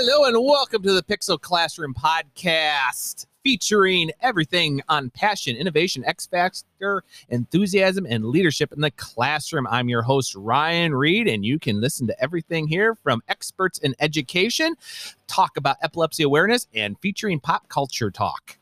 Hello and welcome to the Pixel Classroom podcast featuring everything on passion, innovation, X factor, enthusiasm, and leadership in the classroom. I'm your host, Ryan Reed, and you can listen to everything here from experts in education, talk about epilepsy awareness, and featuring pop culture talk.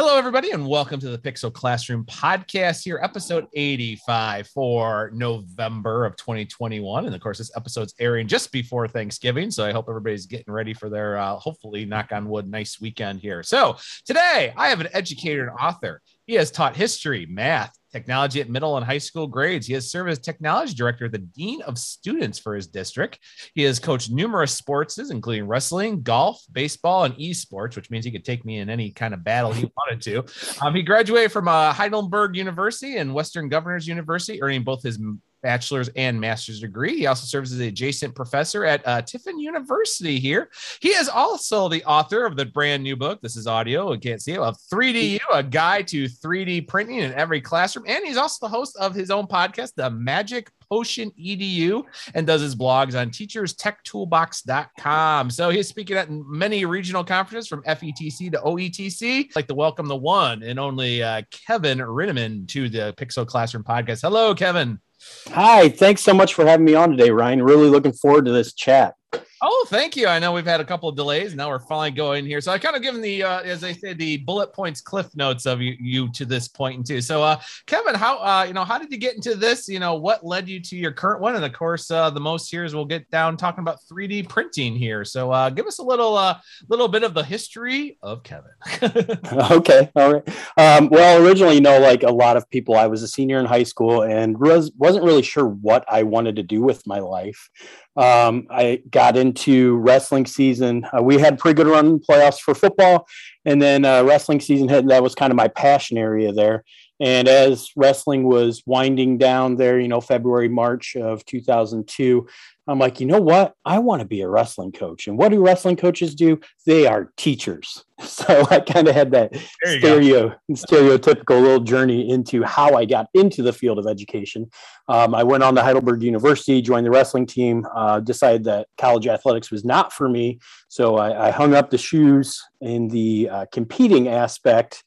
Hello, everybody, and welcome to the Pixel Classroom podcast here, episode 85 for November of 2021. And of course, this episode's airing just before Thanksgiving. So I hope everybody's getting ready for their, uh, hopefully, knock on wood, nice weekend here. So today I have an educator and author. He has taught history, math, technology at middle and high school grades. He has served as technology director, the dean of students for his district. He has coached numerous sports, including wrestling, golf, baseball, and esports, which means he could take me in any kind of battle he wanted to. Um, he graduated from uh, Heidelberg University and Western Governors University, earning both his bachelor's and master's degree. He also serves as an adjacent professor at uh, Tiffin University here. He is also the author of the brand new book. This is audio. I can't see it. Of 3DU, a guide to 3D printing in every classroom. And he's also the host of his own podcast, The Magic Potion EDU, and does his blogs on teacherstechtoolbox.com. So he's speaking at many regional conferences from FETC to OETC. I'd like to welcome the one and only uh, Keven Rinaman to the Pixel Classroom podcast. Hello, Keven. Hi, thanks so much for having me on today, Ryan. Really looking forward to this chat. Oh, thank you. I know we've had a couple of delays. Now we're finally going here. So I kind of given the, uh, as I say, the bullet points, cliff notes of you, you to this point too. So, uh, Keven, how, uh, you know, how did you get into this? You know, what led you to your current one? And of course, uh, the most here is we'll get down talking about 3D printing here. So, uh, give us a little, uh, little bit of the history of Keven. okay. All right. Um, well, originally, you know, like a lot of people, I was a senior in high school and was, wasn't really sure what I wanted to do with my life. Um, I got into wrestling season. Uh, we had pretty good run playoffs for football, and then uh, wrestling season hit. That was kind of my passion area there. And as wrestling was winding down there, you know, February, March of 2002, I'm like, you know what? I want to be a wrestling coach. And what do wrestling coaches do? They are teachers. So I kind of had that stereo, stereotypical little journey into how I got into the field of education. Um, I went on to Heidelberg University, joined the wrestling team, uh, decided that college athletics was not for me. So I, I hung up the shoes in the uh, competing aspect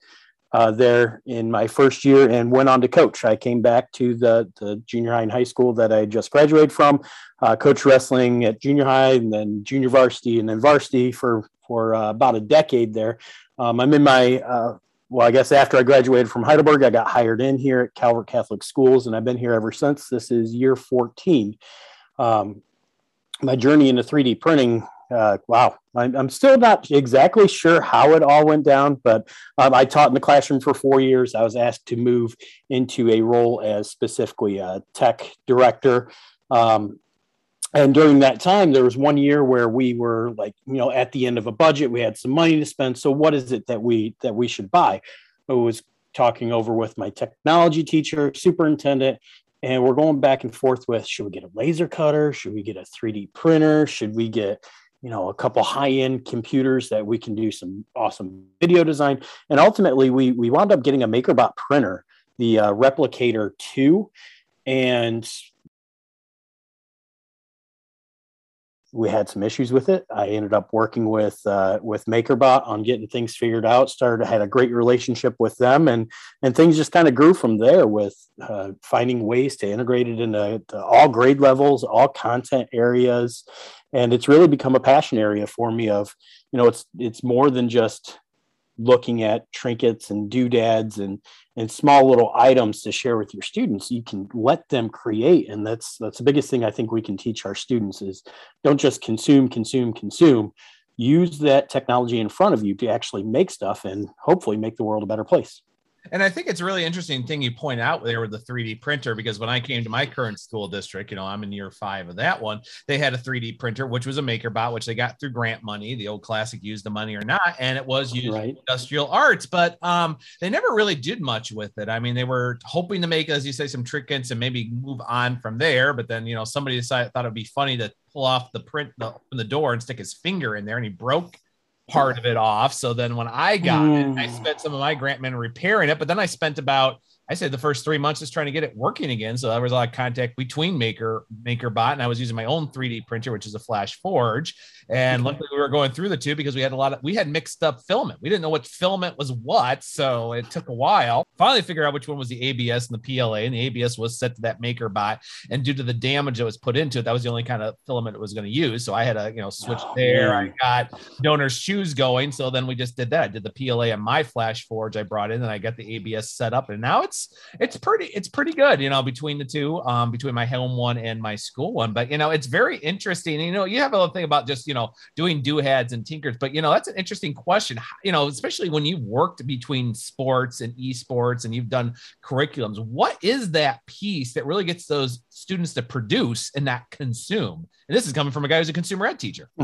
uh, there in my first year and went on to coach. I came back to the, the junior high and high school that I just graduated from, uh, coach wrestling at junior high and then junior varsity and then varsity for, for uh, about a decade there. Um, I'm in my, uh, well, I guess after I graduated from Heidelberg, I got hired in here at Calvert Catholic Schools and I've been here ever since. This is year 14. Um, my journey into 3D printing uh, wow, I'm, I'm, still not exactly sure how it all went down, but um, I taught in the classroom for four years. I was asked to move into a role as specifically a tech director. Um, and during that time, there was one year where we were like, you know, at the end of a budget, we had some money to spend. So what is it that we that we should buy? I was talking over with my technology teacher, superintendent, and we're going back and forth with should we get a laser cutter should we get a 3d printer should we get you know a couple high-end computers that we can do some awesome video design. And ultimately we we wound up getting a makerbot printer the uh, replicator 2 and we had some issues with it. I ended up working with uh, with MakerBot on getting things figured out. Started had a great relationship with them, and and things just kind of grew from there with uh, finding ways to integrate it into all grade levels, all content areas, and it's really become a passion area for me. Of you know, it's it's more than just looking at trinkets and doodads and and small little items to share with your students you can let them create and that's that's the biggest thing i think we can teach our students is don't just consume consume consume. Use that technology in front of you to actually make stuff and hopefully make the world a better place And I think it's a really interesting thing you point out there with the 3D printer because when I came to my current school district, you know, I'm in year five of that one, they had a 3D printer, which was a MakerBot, which they got through grant money. The old classic use the money or not, and it was used right. industrial arts, but um, they never really did much with it. I mean, they were hoping to make, as you say, some trinkets and maybe move on from there. But then, you know, somebody decided thought it'd be funny to pull off the print the, open the door and stick his finger in there, and he broke part of it off. So then when I got mm. it, I mm. spent some of my grant money repairing it, but then I spent about I said the first three months just trying to get it working again. So there was a lot of contact between Maker MakerBot, and I was using my own 3D printer, which is a Flash Forge. And luckily, we were going through the two because we had a lot of we had mixed up filament. We didn't know what filament was what, so it took a while. Finally, figure out which one was the ABS and the PLA, and the ABS was set to that maker MakerBot. And due to the damage that was put into it, that was the only kind of filament it was going to use. So I had to you know switch oh, there. Man. I got DonorsChoose going, so then we just did that. I did the PLA on my Flash Forge. I brought in, and I got the ABS set up, and now it's it's pretty it's pretty good. You know, between the two, um, between my home one and my school one. But you know, it's very interesting. You know, you have a little thing about just you know know, doing doohads and tinkers. But you know, that's an interesting question. You know, especially when you've worked between sports and esports and you've done curriculums. What is that piece that really gets those students to produce and not consume? And this is coming from a guy who's a consumer ed teacher.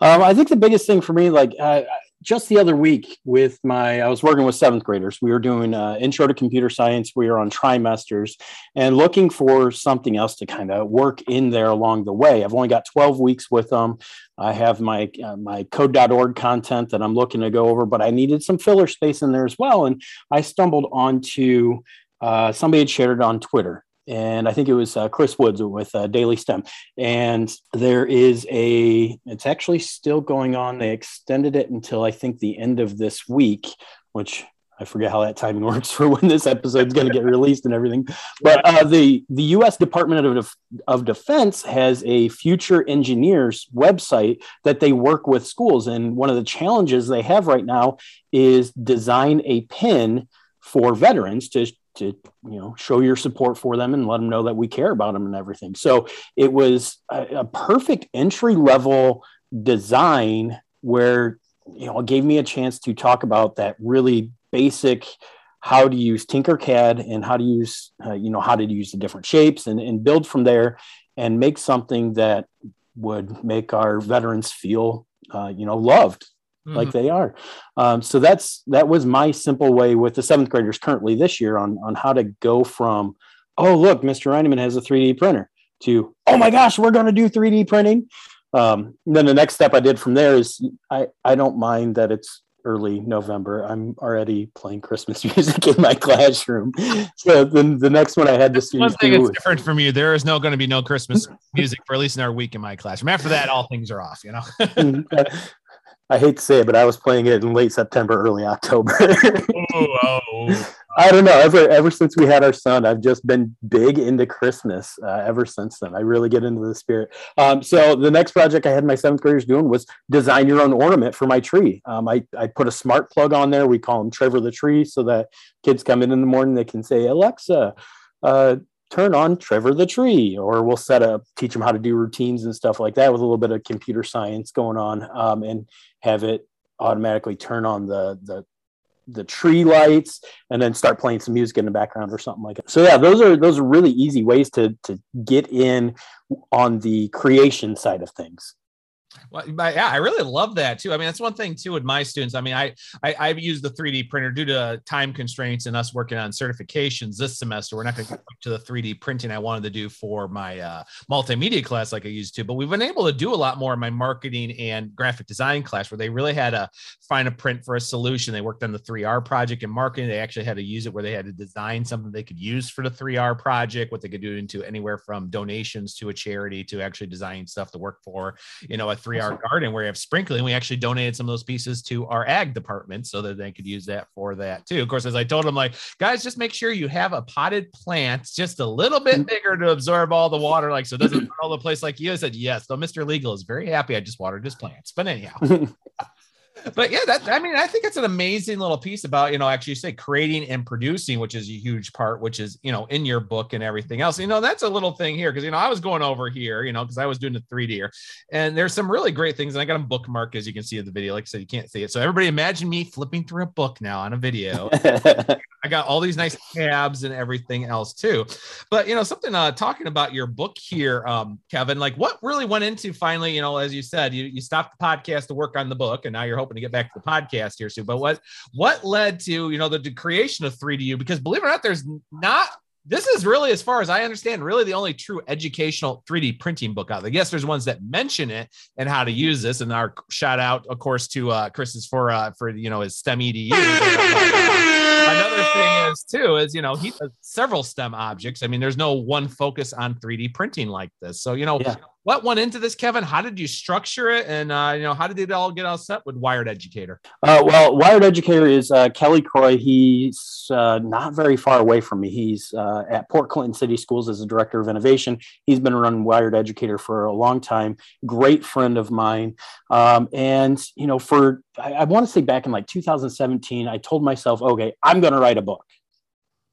Um, I think the biggest thing for me, like uh, just the other week with my, I was working with seventh graders. We were doing uh, intro to computer science. We were on trimesters and looking for something else to kind of work in there along the way. I've only got 12 weeks with them. I have my uh, my code.org content that I'm looking to go over, but I needed some filler space in there as well. And I stumbled onto uh, somebody had shared it on Twitter and I think it was uh, Chris Woods with uh, Daily STEM. And there is a, it's actually still going on. They extended it until I think the end of this week, which I forget how that timing works for when this episode is going to get released and everything. But uh, the the U.S. Department of, of Defense has a future engineers website that they work with schools, and one of the challenges they have right now is design a pin for veterans to to you know show your support for them and let them know that we care about them and everything. So it was a, a perfect entry level design where you know it gave me a chance to talk about that really basic how to use tinkercad and how to use uh, you know how to use the different shapes and, and build from there and make something that would make our veterans feel uh, you know loved mm-hmm. like they are. Um, so that's that was my simple way with the seventh graders currently this year on on how to go from oh look, Mr. Rinaman has a 3D printer to oh my gosh, we're going to do 3D printing. Um, then the next step I did from there is I I don't mind that it's early November. I'm already playing Christmas music in my classroom. So then the next one I had see. One thing that's different from you. There is no going to be no Christmas music for at least in our week in my classroom. After that, all things are off. You know. I hate to say it, but I was playing it in late September, early October. oh, oh. I don't know. Ever ever since we had our son, I've just been big into Christmas. Uh, ever since then, I really get into the spirit. Um, so the next project I had my seventh graders doing was design your own ornament for my tree. Um, I I put a smart plug on there. We call him Trevor the tree, so that kids come in in the morning, they can say Alexa. Uh, turn on Trevor the tree, or we'll set up, teach them how to do routines and stuff like that with a little bit of computer science going on, um, and have it automatically turn on the the the tree lights and then start playing some music in the background or something like that. So yeah, those are those are really easy ways to to get in on the creation side of things. Well, yeah, I really love that too. I mean, that's one thing too with my students. I mean, I, I I've used the 3D printer due to time constraints and us working on certifications this semester. We're not going to get to the 3D printing I wanted to do for my uh, multimedia class like I used to, but we've been able to do a lot more in my marketing and graphic design class where they really had to find a print for a solution. They worked on the 3R project in marketing. They actually had to use it where they had to design something they could use for the 3R project, what they could do into anywhere from donations to a charity to actually designing stuff to work for, you know, a three hour garden where we have sprinkling. We actually donated some of those pieces to our ag department so that they could use that for that too. Of course, as I told them, like, guys, just make sure you have a potted plant just a little bit mm-hmm. bigger to absorb all the water, like so it doesn't all the place like you. I said, yes. So Mr. Legal is very happy I just watered his plants. But anyhow. but yeah, that I mean, I think it's an amazing little piece about you know actually say creating and producing, which is a huge part, which is you know in your book and everything else. You know, that's a little thing here because you know I was going over here, you know, because I was doing the 3D and there's some really great things, and I got them bookmarked as you can see in the video. Like I said, you can't see it, so everybody imagine me flipping through a book now on a video. I got all these nice tabs and everything else too. But you know, something uh talking about your book here, um, Keven, like what really went into finally, you know, as you said, you, you stopped the podcast to work on the book, and now you're hoping to get back to the podcast here soon. But what what led to you know the, the creation of 3DU? Because believe it or not, there's not this is really, as far as I understand, really the only true educational 3D printing book out there. Yes, there's ones that mention it and how to use this. And our shout out, of course, to uh, Chris's for uh, for you know his STEM EDU. Another thing is too is you know he does several STEM objects. I mean, there's no one focus on 3D printing like this. So you know, yeah what went into this, Keven? How did you structure it, and uh, you know, how did it all get all set with Wired Educator? Uh, well, Wired Educator is uh, Kelly Croy. He's uh, not very far away from me. He's uh, at Port Clinton City Schools as a director of innovation. He's been running Wired Educator for a long time. Great friend of mine, um, and you know, for I, I want to say back in like 2017, I told myself, okay, I'm going to write a book.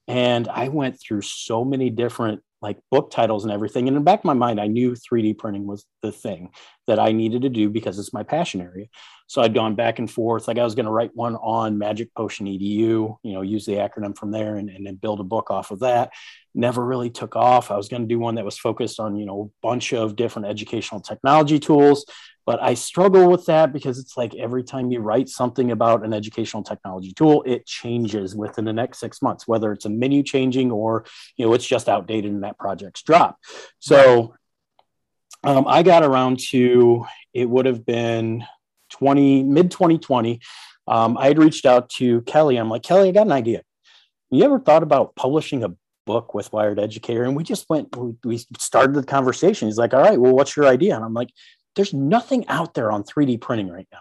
And I went through so many different like book titles and everything. And in the back of my mind, I knew 3D printing was the thing that I needed to do because it's my passion area. So I'd gone back and forth. Like I was going to write one on Magic Potion EDU, you know, use the acronym from there and, and then build a book off of that. Never really took off. I was going to do one that was focused on, you know, a bunch of different educational technology tools. But I struggle with that because it's like every time you write something about an educational technology tool, it changes within the next six months, whether it's a menu changing or, you know, it's just outdated and that project's drop. So um, I got around to, it would have been 20 mid 2020 um, i had reached out to kelly. I'm like kelly i got an idea. You ever thought about publishing a book with wired educator? And we just went we started the conversation. He's like all right well what's your idea? And i'm like there's nothing out there on 3d printing right now.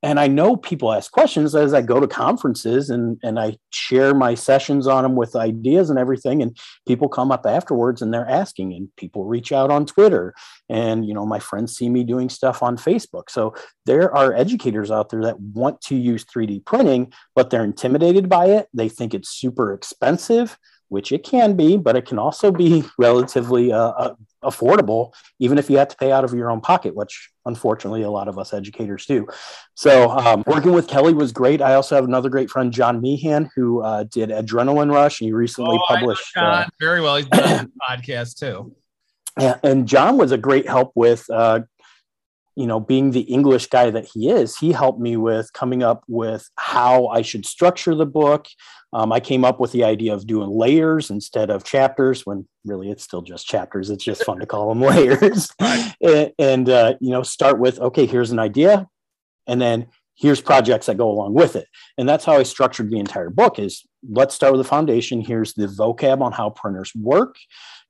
And I know people ask questions as I go to conferences and and I share my sessions on them with ideas and everything and people come up afterwards and they're asking and people reach out on Twitter and you know my friends see me doing stuff on Facebook. So there are educators out there that want to use 3D printing but they're intimidated by it. They think it's super expensive which it can be, but it can also be relatively uh, uh, affordable, even if you have to pay out of your own pocket, which unfortunately a lot of us educators do. So um, working with Kelly was great. I also have another great friend, John Meehan, who uh, did EDrenaline Rush. He recently oh, published uh, very well. He's done been on the podcast too. Yeah, and John was a great help with uh, you know, being the English guy that he is, he helped me with coming up with how I should structure the book. Um, I came up with the idea of doing layers instead of chapters when really it's still just chapters. It's just fun to call them layers. Right. and, and uh, you know, start with, okay, here's an idea. And then here's projects that go along with it. And that's how I structured the entire book is let's start with the foundation. Here's the vocab on how printers work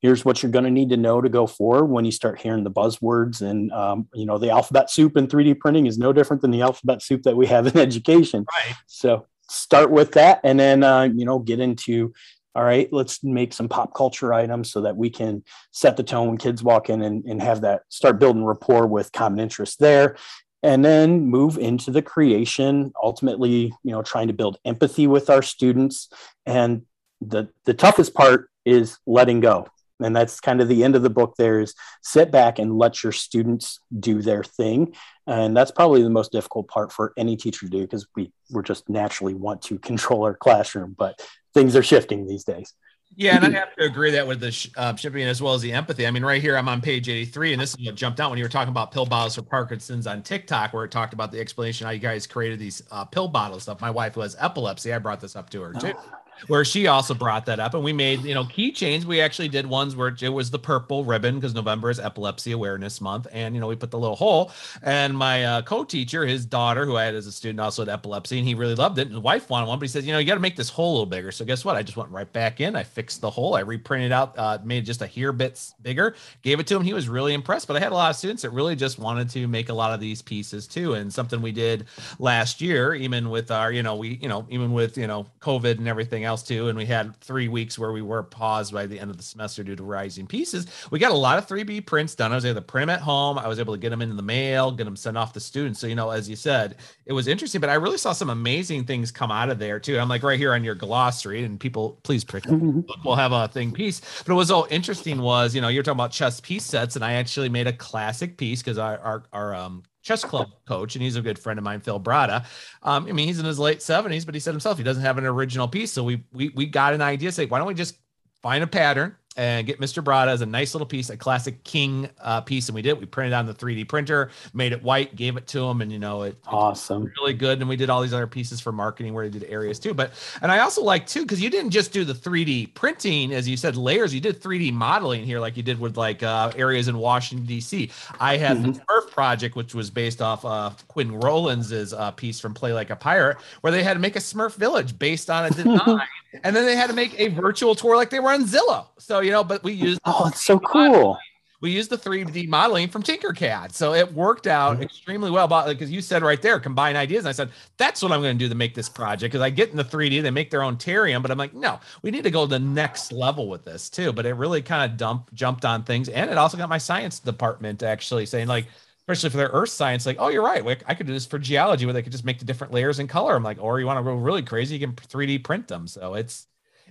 here's what you're going to need to know to go forward when you start hearing the buzzwords and um, you know the alphabet soup in 3d printing is no different than the alphabet soup that we have in education right. so start with that and then uh, you know get into all right let's make some pop culture items so that we can set the tone when kids walk in and, and have that start building rapport with common interest there and then move into the creation ultimately you know trying to build empathy with our students. And the the toughest part is letting go. And that's kind of the end of the book there is sit back and let your students do their thing. And that's probably the most difficult part for any teacher to do because we we just naturally want to control our classroom but things are shifting these days yeah, and I have to agree that with the sh- uh, shipping as well as the empathy. I mean, right here, I'm on page 83, and this is what jumped out when you were talking about pill bottles for Parkinson's on TikTok, where it talked about the explanation how you guys created these uh, pill bottle stuff. My wife who has epilepsy, I brought this up to her too. Oh where she also brought that up and we made you know keychains we actually did ones where it was the purple ribbon because november is epilepsy awareness month and you know we put the little hole. And my uh, co-teacher his daughter who i had as a student also had epilepsy and he really loved it and his wife wanted one but he says you know you got to make this hole a little bigger. So guess what? I just went right back in i fixed the hole i reprinted out uh, made just a hair bits bigger gave it to him. He was really impressed but i had a lot of students that really just wanted to make a lot of these pieces too and something we did last year even with our you know we you know even with you know covid and everything else too. And we had three weeks where we were paused by the end of the semester due to rising pieces. We got a lot of 3D prints done. I was able to print them at home. I was able to get them in the mail, get them sent off to students. So, you know, as you said, it was interesting, but I really saw some amazing things come out of there too. I'm like right here on your glossary and people please pick up. we'll have a thing piece. But it was all interesting was, you know, you're talking about chess piece sets and I actually made a classic piece because our, our, our um, chess club coach, and he's a good friend of mine, Phil Brada. Um, I mean, he's in his late 70s, but he said himself he doesn't have an original piece. So we we we got an idea, say, why don't we just find a pattern and get Mr. Brada as a nice little piece, a classic King uh, piece. And we did. We printed on the 3D printer, made it white, gave it to him, and you know it. Awesome. Really good. And we did all these other pieces for marketing where they did areas too. But and I also like too because you didn't just do the 3D printing as you said layers. You did 3D modeling here, like you did with like uh, areas in Washington D.C. I had mm-hmm. the Smurf project, which was based off uh, Quinn Rollins' uh, piece from Play Like a Pirate, where they had to make a Smurf village based on a design. And then they had to make a virtual tour like they were on Zillow. So you know, but we used oh, it's so cool. We used the 3D modeling from Tinkercad, so it worked out mm-hmm. extremely well. But because you said right there, combine ideas, and I said that's what I'm going to do to make this project. Because I get in the 3D, they make their own Terrium, but I'm like, no, we need to go to the next level with this too. But it really kind of dump jumped on things, and it also got my science department actually saying like especially for their earth science, like, oh, you're right. Like, I could do this for geology where they could just make the different layers in color. I'm like, or you want to go really crazy, you can 3D print them. So it's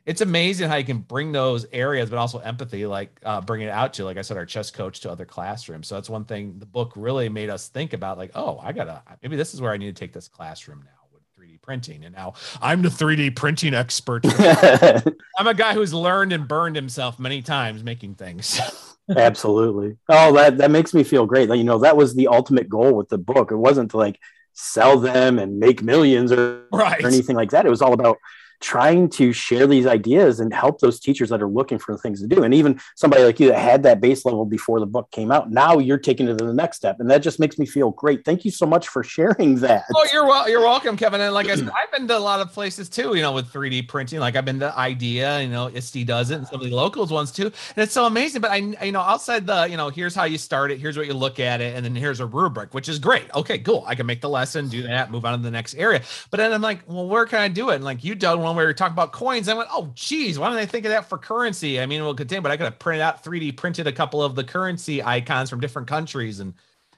it's amazing how you can bring those areas, but also empathy, like uh, bringing it out to, like I said, our chess coach to other classrooms. So that's one thing the book really made us think about, like, oh, I gotta maybe this is where I need to take this classroom now with 3D printing. And now I'm the 3D printing expert. I'm a guy who's learned and burned himself many times making things. Absolutely. Oh, that that makes me feel great. You know, that was the ultimate goal with the book. It wasn't to like sell them and make millions or, right. or anything like that. It was all about trying to share these ideas and help those teachers that are looking for things to do. And even somebody like you that had that base level before the book came out, now you're taking it to the next step. And that just makes me feel great. Thank you so much for sharing that. Oh, you're well, you're welcome, Keven. And like I said, I've been to a lot of places too, you know, with 3D printing. Like I've been to IDEA, you know, ISTE does it and some of the locals ones too. And it's so amazing. But I, you know, outside the, you know, here's how you start it, here's what you look at it, and then here's a rubric, which is great. Okay, cool. I can make the lesson, do that, move on to the next area. But then I'm like, well, where can I do it? And like you done one where you're talking about coins. I went, oh, geez, why don't I think of that for currency? I mean, we'll continue, but I could have printed out 3D printed a couple of the currency icons from different countries and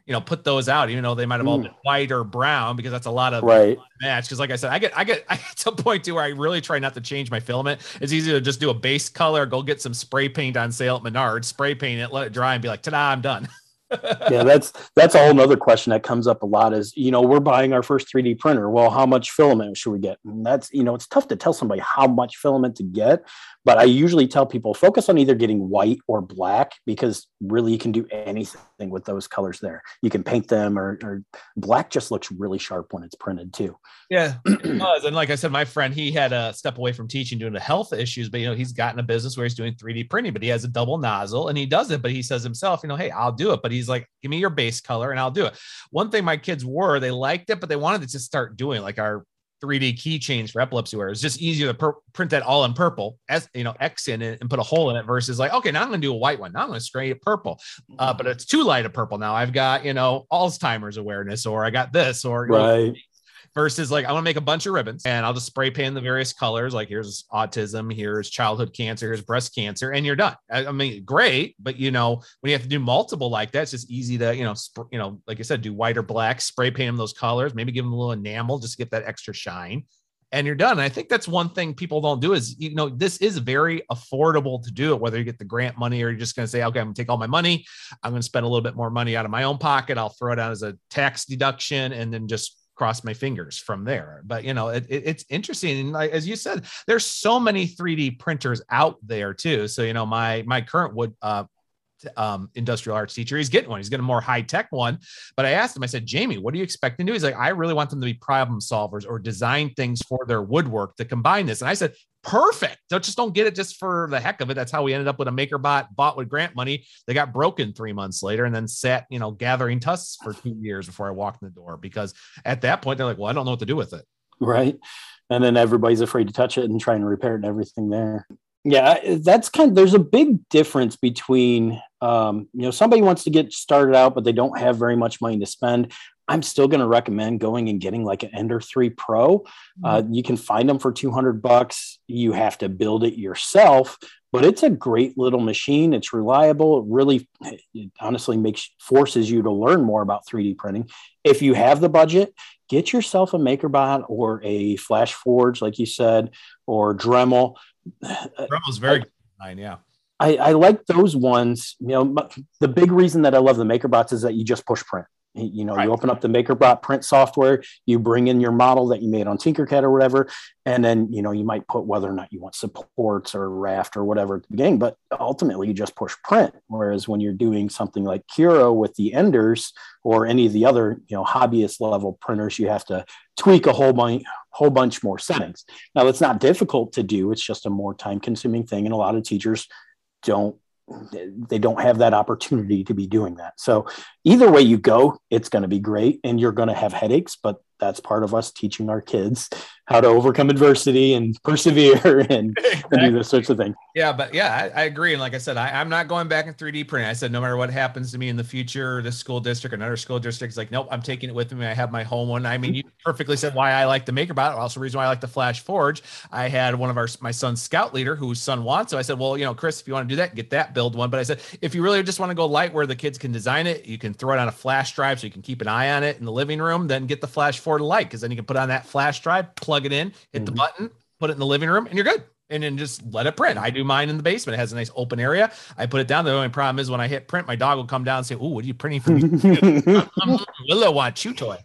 you know put those out, even though they might have all hmm. been white or brown because that's a lot of right match. Because like I said, I get I get I get to a point to where I really try not to change my filament. It's easy to just do a base color, go get some spray paint on sale at Menards, spray paint it, let it dry, and be like, ta-da, I'm done. yeah, that's that's a whole nother question that comes up a lot is, you know, we're buying our first 3D printer. Well, how much filament should we get? And that's, you know, it's tough to tell somebody how much filament to get, but I usually tell people focus on either getting white or black because really you can do anything with those colors there. You can paint them or, or black just looks really sharp when it's printed too. Yeah, it does. And like I said, my friend, he had a step away from teaching due to health issues, but you know, he's gotten a business where he's doing 3D printing, but he has a double nozzle and he does it, but he says himself, you know, hey, I'll do it. But he's like, give me your base color and I'll do it. One thing my kids were, they liked it, but they wanted to just start doing like our 3D keychains for epilepsy wear. It's just easier to per- print that all in purple, as you know, X in it and put a hole in it versus like, okay, now I'm going to do a white one. Now I'm going to spray it purple, uh, but it's too light of purple. Now I've got, you know, Alzheimer's awareness, or I got this, or right. Know, versus like I want to make a bunch of ribbons and I'll just spray paint the various colors. Like here's autism, here's childhood cancer, here's breast cancer, and you're done. I, I mean, great, but you know when you have to do multiple like that, it's just easy to you know sp- you know like I said, do white or black, spray paint them those colors, maybe give them a little enamel just to get that extra shine. And you're done. And I think that's one thing people don't do is, you know, this is very affordable to do it, whether you get the grant money or you're just going to say, okay, I'm going to take all my money. I'm going to spend a little bit more money out of my own pocket. I'll throw it out as a tax deduction and then just cross my fingers from there. But you know, it, it, it's interesting. And like, as you said, there's so many 3D printers out there too. So you know, my my current wood uh, um, industrial arts teacher. He's getting one. He's getting a more high tech one. But I asked him, I said, Jamie, what are you expecting to do? He's like, I really want them to be problem solvers or design things for their woodwork to combine this. And I said, perfect. Don't just don't get it just for the heck of it. That's how we ended up with a MakerBot bought with grant money. They got broken three months later and then sat, you know, gathering tusks for two years before I walked in the door because at that point they're like, well, I don't know what to do with it. Right. And then everybody's afraid to touch it and try and repair it and everything there. Yeah, that's kind of, there's a big difference between, um, you know, somebody wants to get started out, but they don't have very much money to spend I'm still going to recommend going and getting like an Ender 3 Pro. Mm-hmm. Uh, you can find them for 200 bucks. You have to build it yourself, but it's a great little machine. It's reliable. It really, it honestly makes forces you to learn more about 3D printing. If you have the budget, get yourself a MakerBot or a FlashForge, like you said, or Dremel. Dremel's very fine, yeah. I, I, like those ones. You know, the big reason that I love the MakerBots is that you just push print. You know, right. you open up the MakerBot print software, you bring in your model that you made on Tinkercad or whatever, and then you know you might put whether or not you want supports or raft or whatever at the beginning, but ultimately you just push print. Whereas when you're doing something like Cura with the Enders or any of the other you know hobbyist level printers, you have to tweak a whole bunch whole bunch more settings. Now it's not difficult to do; it's just a more time consuming thing, and a lot of teachers don't they don't have that opportunity to be doing that. So either way you go, it's going to be great and you're going to have headaches, but that's part of us teaching our kids how to overcome adversity and persevere and, exactly. and do those sorts of things. Yeah, but yeah, I, I agree. And like I said, I, am not going back in 3D printing. I said, no matter what happens to me in the future, this school district, another school district is like, nope, I'm taking it with me. I have my home one. I mean, you perfectly said why I like the MakerBot. Also, reason why I like the Flash Forge. I had one of our my son's scout leader whose son wants. So I said, well, you know, Chris, if you want to do that, get that build one. But I said, if you really just want to go light where the kids can design it, you can throw it on a flash drive so you can keep an eye on it in the living room. Then get the Flash Forge light because then you can put on that flash drive, plug it in, hit mm-hmm. the button, put it in the living room, and you're good. And then just let it print. I do mine in the basement. It has a nice open area. I put it down. The only problem is when I hit print, my dog will come down and say, "Oh, what are you printing for me?" Willow want chew toy.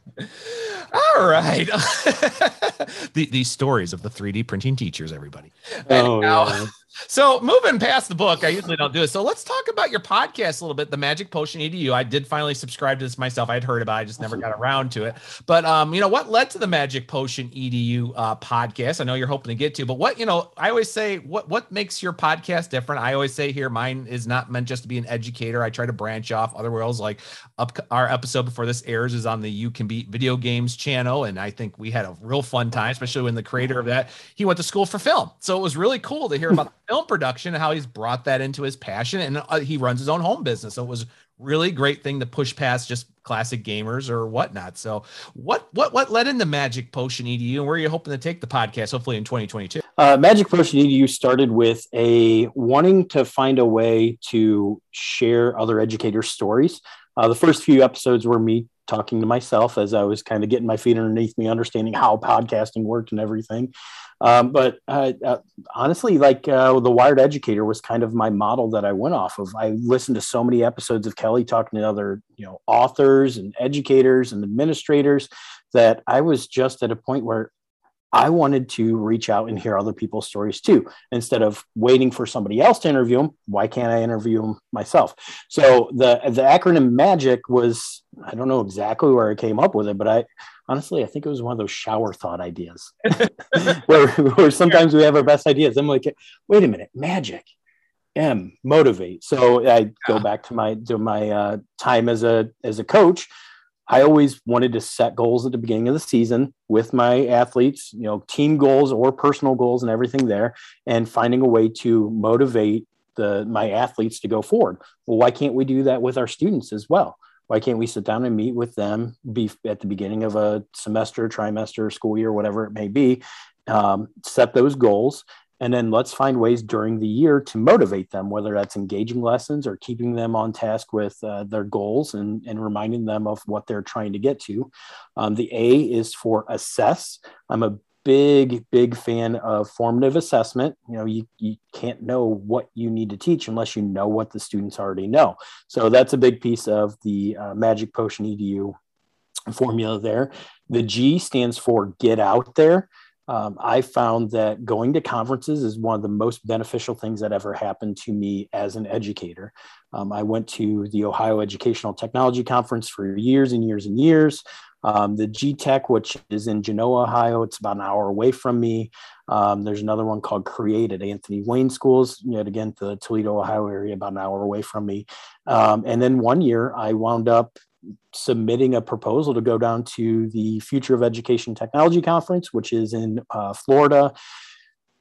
All right. the, these stories of the 3D printing teachers, everybody. Oh, yeah. So moving past the book, I usually don't do it. So let's talk about your podcast a little bit, the Magic Potion EDU. I did finally subscribe to this myself. I'd heard about it, I just never got around to it. But um, you know, what led to the Magic Potion EDU uh, podcast? I know you're hoping to get to, but what you know, I always say, what what makes your podcast different? I always say here, mine is not meant just to be an educator. I try to branch off other worlds. Like up our episode before this airs is on the You Can Beat Video Games channel, and I think we had a real fun time, especially when the creator of that he went to school for film. So it was really cool to hear about film production and how he's brought that into his passion. And uh, he runs his own home business. So it was really great thing to push past just classic gamers or whatnot. So what what what led into magic potion edu and where are you hoping to take the podcast hopefully in 2022 uh, magic potion edu started with a wanting to find a way to share other educators stories. Uh, the first few episodes were me talking to myself as i was kind of getting my feet underneath me understanding how podcasting worked and everything um, but uh, uh, honestly, like uh, the Wired Educator was kind of my model that I went off of. I listened to so many episodes of Kelly talking to other, you know, authors and educators and administrators that I was just at a point where I wanted to reach out and hear other people's stories too. Instead of waiting for somebody else to interview them, why can't I interview them myself? So the the acronym MAGIC was I don't know exactly where I came up with it, but I honestly I think it was one of those shower thought ideas where, where sometimes we have our best ideas. I'm like, wait a minute, magic. M motivate. So I go back to my to my uh, time as a as a coach I always wanted to set goals at the beginning of the season with my athletes, you know, team goals or personal goals and everything there, and finding a way to motivate the my athletes to go forward. Well, why can't we do that with our students as well? Why can't we sit down and meet with them be at the beginning of a semester, trimester, school year, whatever it may be, um, set those goals and then let's find ways during the year to motivate them, whether that's engaging lessons or keeping them on task with uh, their goals and, and reminding them of what they're trying to get to. Um, the A is for assess. I'm a big, big fan of formative assessment. You know, you, you can't know what you need to teach unless you know what the students already know. So that's a big piece of the uh, Magic Potion EDU formula there. The G stands for get out there um, I found that going to conferences is one of the most beneficial things that ever happened to me as an educator. Um, I went to the Ohio Educational Technology Conference for years and years and years. Um, the GTEC, which is in Genoa, Ohio, it's about an hour away from me. Um, there's another one called Create at Anthony Wayne Schools, yet again, the Toledo, Ohio area, about an hour away from me. Um, and then one year I wound up submitting a proposal to go down to the Future of Education Technology Conference, which is in uh, Florida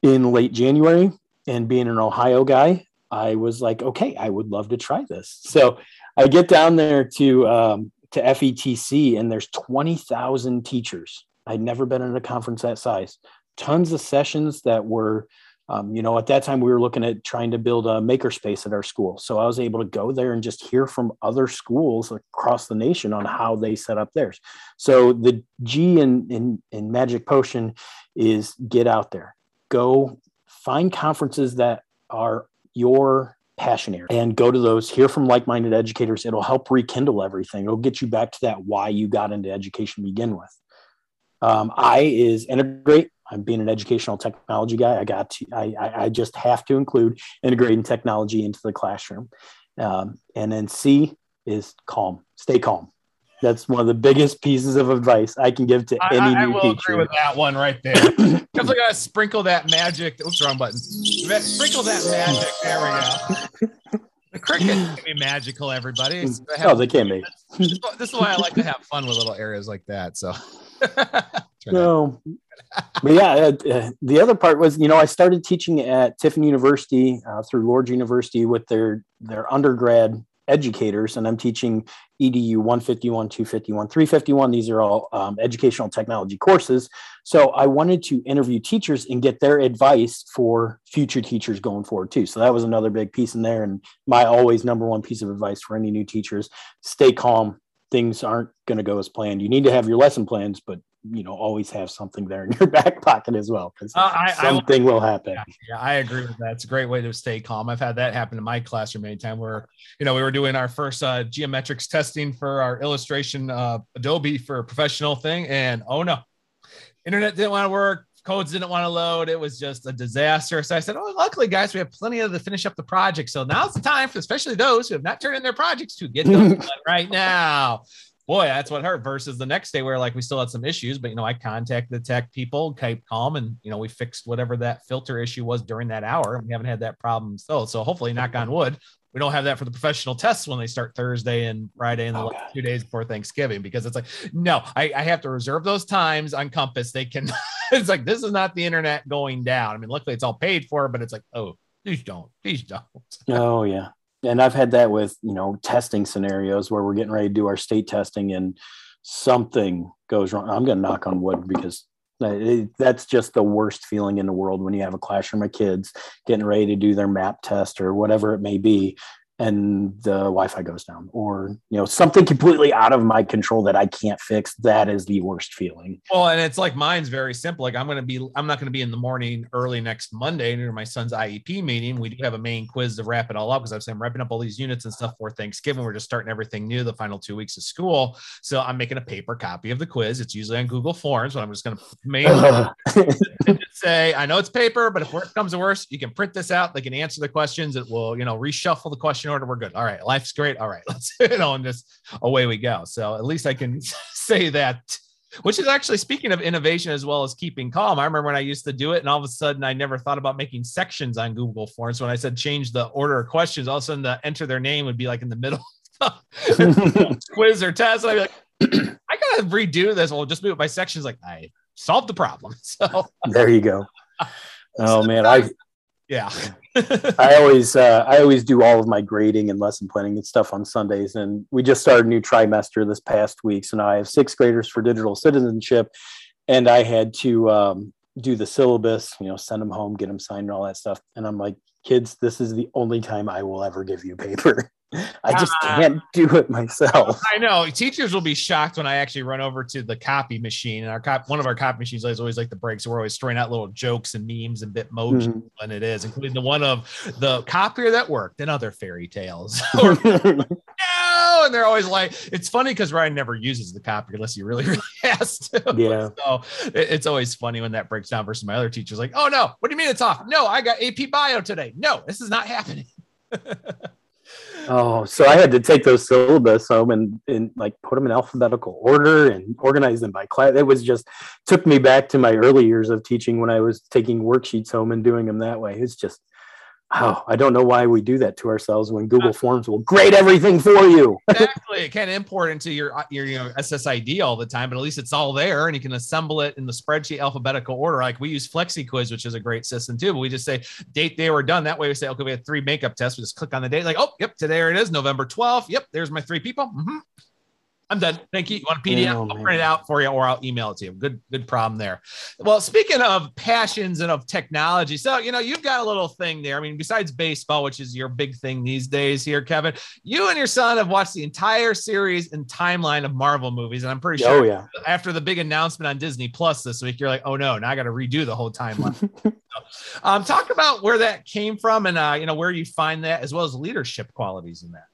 in late January. And being an Ohio guy, I was like, okay, I would love to try this. So I get down there to um, to FETC and there's 20,000 teachers. I'd never been in a conference that size. Tons of sessions that were, um, you know, at that time we were looking at trying to build a makerspace at our school. So I was able to go there and just hear from other schools across the nation on how they set up theirs. So the G in, in, in Magic Potion is get out there, go find conferences that are your passion area. And go to those hear from like-minded educators. It'll help rekindle everything. It'll get you back to that why you got into education to begin with. Um, i is integrate. I'm being an educational technology guy. I got to i, I just have to include integrating technology into the classroom. Um, and then c is calm. Stay calm that's one of the biggest pieces of advice I can give to any I, I new will teacher. agree with that one right there. Definitely gotta sprinkle that magic. Oops, wrong button. Sprinkle that magic. There we go. The cricket can be magical, everybody. Oh, they can be. This, this is why I like to have fun with little areas like that. So, no, but yeah, uh, uh, the other part was, you know, I started teaching at Tiffin University uh, through Lourdes University with their their undergrad educators and I'm teaching EDU 151, 251, 351. These are all um, educational technology courses. So I wanted to interview teachers and get their advice for future teachers going forward too. So that was another big piece in there. And my always number one piece of advice for any new teachers, stay calm. Things aren't going to go as planned. You need to have your lesson plans, but you know always have something there in your back pocket as well because uh, something I, will happen. Yeah, yeah, i agree with that. It's a great way to stay calm. I've had that happen in my classroom anytime where you know we were doing our first uh, geometrics testing for our illustration uh, adobe for a professional thing and oh no. Internet didn't want to work codes didn't want to load it was just a disaster. So i said oh luckily guys we have plenty of to finish up the project so now's the time for especially those who have not turned in their projects to get them right now boy, that's what hurt. Versus the next day where like we still had some issues, but you know, I contacted the tech people, kept calm, and you know, we fixed whatever that filter issue was during that hour. We haven't had that problem so So hopefully, knock on wood, we don't have that for the professional tests when they start Thursday and Friday and the oh, okay. two days before Thanksgiving because it's like, no, I, I have to reserve those times on Compass. They can, it's like, this is not the internet going down. I mean, luckily it's all paid for, but it's like, oh, please don't, please don't. oh, yeah and I've had that with you know testing scenarios where we're getting ready to do our state testing and something goes wrong. I'm going to knock on wood because that's just the worst feeling in the world when you have a classroom of kids getting ready to do their map test or whatever it may be and the Wi-Fi goes down, or you know something completely out of my control that I can't fix. That is the worst feeling. Well, and it's like mine's very simple. Like I'm going to be, I'm not going to be in the morning early next Monday near my son's IEP meeting. We do have a main quiz to wrap it all up because I've said I'm wrapping up all these units and stuff for Thanksgiving. We're just starting everything new the final two weeks of school, so I'm making a paper copy of the quiz. It's usually on Google Forms, but I'm just going to say I know it's paper, but if worst comes to worst, you can print this out. They can answer the questions. It will, you know, reshuffle the question order. We're good. All right, life's great. All right, let's you know, and just away we go. So at least I can say that. Which is actually speaking of innovation as well as keeping calm. I remember when I used to do it, and all of a sudden I never thought about making sections on Google Forms. When I said change the order of questions, all of a sudden the enter their name would be like in the middle quiz or test. And I'd be like, I gotta redo this. Well, just move it by sections. Like I solved the problem. So there you go. Oh man, I yeah. I always uh, I always do all of my grading and lesson planning and stuff on Sundays. And we just started a new trimester this past week. So now I have sixth graders for digital citizenship, and I had to um, do the syllabus, you know, send them home, get them signed, and all that stuff. And I'm like, kids, this is the only time I will ever give you paper. I just uh, can't do it myself. I know teachers will be shocked when I actually run over to the copy machine. And our cop, one of our copy machines is always like the break, so we're always throwing out little jokes and memes and bitmoji mm-hmm. when it is, including the one of the copier that worked and other fairy tales. or, no, and they're always like, it's funny because Ryan never uses the copier unless he really, really has to. Yeah. so it, it's always funny when that breaks down versus my other teachers like, oh no, what do you mean it's off? No, I got AP bio today. No, this is not happening. Oh, so I had to take those syllabus home and, and like put them in alphabetical order and organize them by class. It was just took me back to my early years of teaching when I was taking worksheets home and doing them that way. It's just oh, I don't know why we do that to ourselves when Google Forms will grade everything for you. exactly. It can't import into your uh, your you know SSID all the time, but at least it's all there and you can assemble it in the spreadsheet alphabetical order. Like we use FlexiQuiz, which is a great system too. But we just say date they were done. That way we say, okay, we had three makeup tests. We just click on the date, like, oh, yep, today it is, November 12th. Yep, there's my three people. Mm-hmm. I'm done. Thank you. You want a PDF? Oh, I'll man. print it out for you or I'll email it to you. Good, good problem there. Well, speaking of passions and of technology, so you know, you've got a little thing there. I mean, besides baseball, which is your big thing these days here, Keven, you and your son have watched the entire series and timeline of Marvel movies. And I'm pretty sure Oh yeah. after the big announcement on Disney Plus this week, you're like, oh no, now I got to redo the whole timeline. um, talk about where that came from and uh, you know, where you find that as well as leadership qualities in that.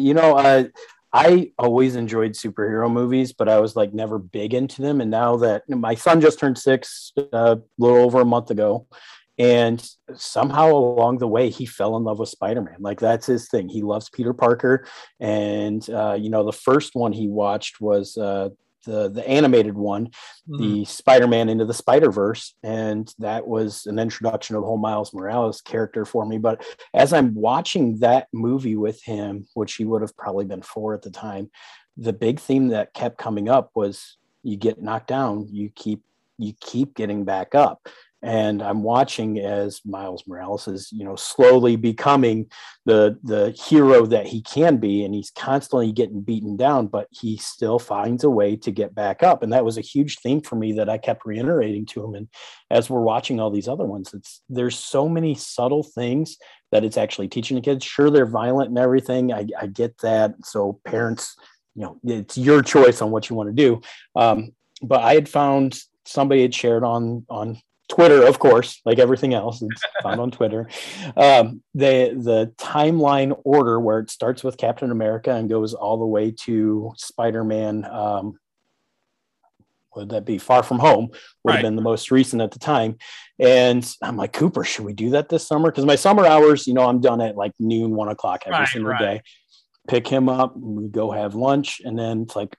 You know, uh, I always enjoyed superhero movies, but I was like never big into them. And now that my son just turned six uh, a little over a month ago, and somehow along the way he fell in love with Spider-Man. Like that's his thing. He loves Peter Parker, and uh, you know the first one he watched was uh, the the animated one, Mm-hmm. the Spider-Man into the Spider-Verse, and that was an introduction of the whole Miles Morales character for me. But as I'm watching that movie with him, which he would have probably been four at the time, the big theme that kept coming up was you get knocked down, you keep you keep getting back up. And I'm watching as Miles Morales is, you know, slowly becoming the the hero that he can be, and he's constantly getting beaten down, but he still finds a way to get back up. And that was a huge theme for me that I kept reiterating to him. And as we're watching all these other ones, it's there's so many subtle things that it's actually teaching the kids. Sure, they're violent and everything. I, I get that. So parents, you know, it's your choice on what you want to do. Um, but I had found somebody had shared on on Twitter, of course, like everything else, it's found on Twitter. Um, the the timeline order where it starts with Captain America and goes all the way to Spider Man. Um, would that be Far From Home? Would Right. have been the most recent at the time. And I'm like, Cooper, should we do that this summer? Because my summer hours, you know, I'm done at like noon, one o'clock every Right, single right. day. Pick him up, we go have lunch, and then it's like,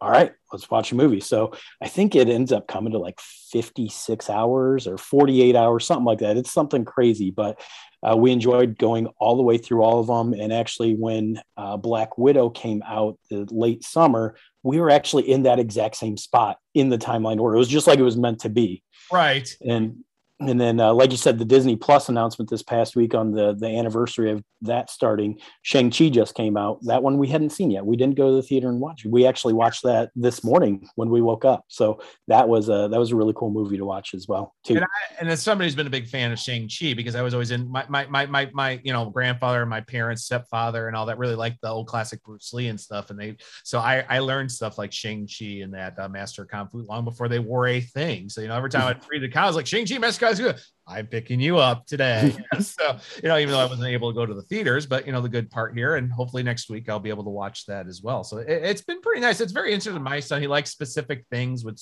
all right, let's watch a movie. So I think it ends up coming to like 56 hours or 48 hours, something like that. It's something crazy, but uh, we enjoyed going all the way through all of them. And actually, when uh, Black Widow came out the late summer, we were actually in that exact same spot in the timeline order. It was just like it was meant to be. Right. And and then, uh, like you said, the Disney Plus announcement this past week on the the anniversary of that starting, Shang Chi just came out. That one we hadn't seen yet. We didn't go to the theater and watch. it. We actually watched that this morning when we woke up. So that was a that was a really cool movie to watch as well too. And and as somebody who's been a big fan of Shang Chi, because I was always in my my my my, my you know grandfather, my parents, stepfather, and all that really liked the old classic Bruce Lee and stuff. And they so I I learned stuff like Shang Chi and that uh, Master Kung Fu long before they wore a thing. So you know every time I'd read the comics like Shang Chi, Master Kung Fu, I'm picking you up today. so you know even though I wasn't able to go to the theaters, but you know the good part here, and hopefully next week I'll be able to watch that as well. So it, it's been pretty nice. It's very interesting. To my son he likes specific things with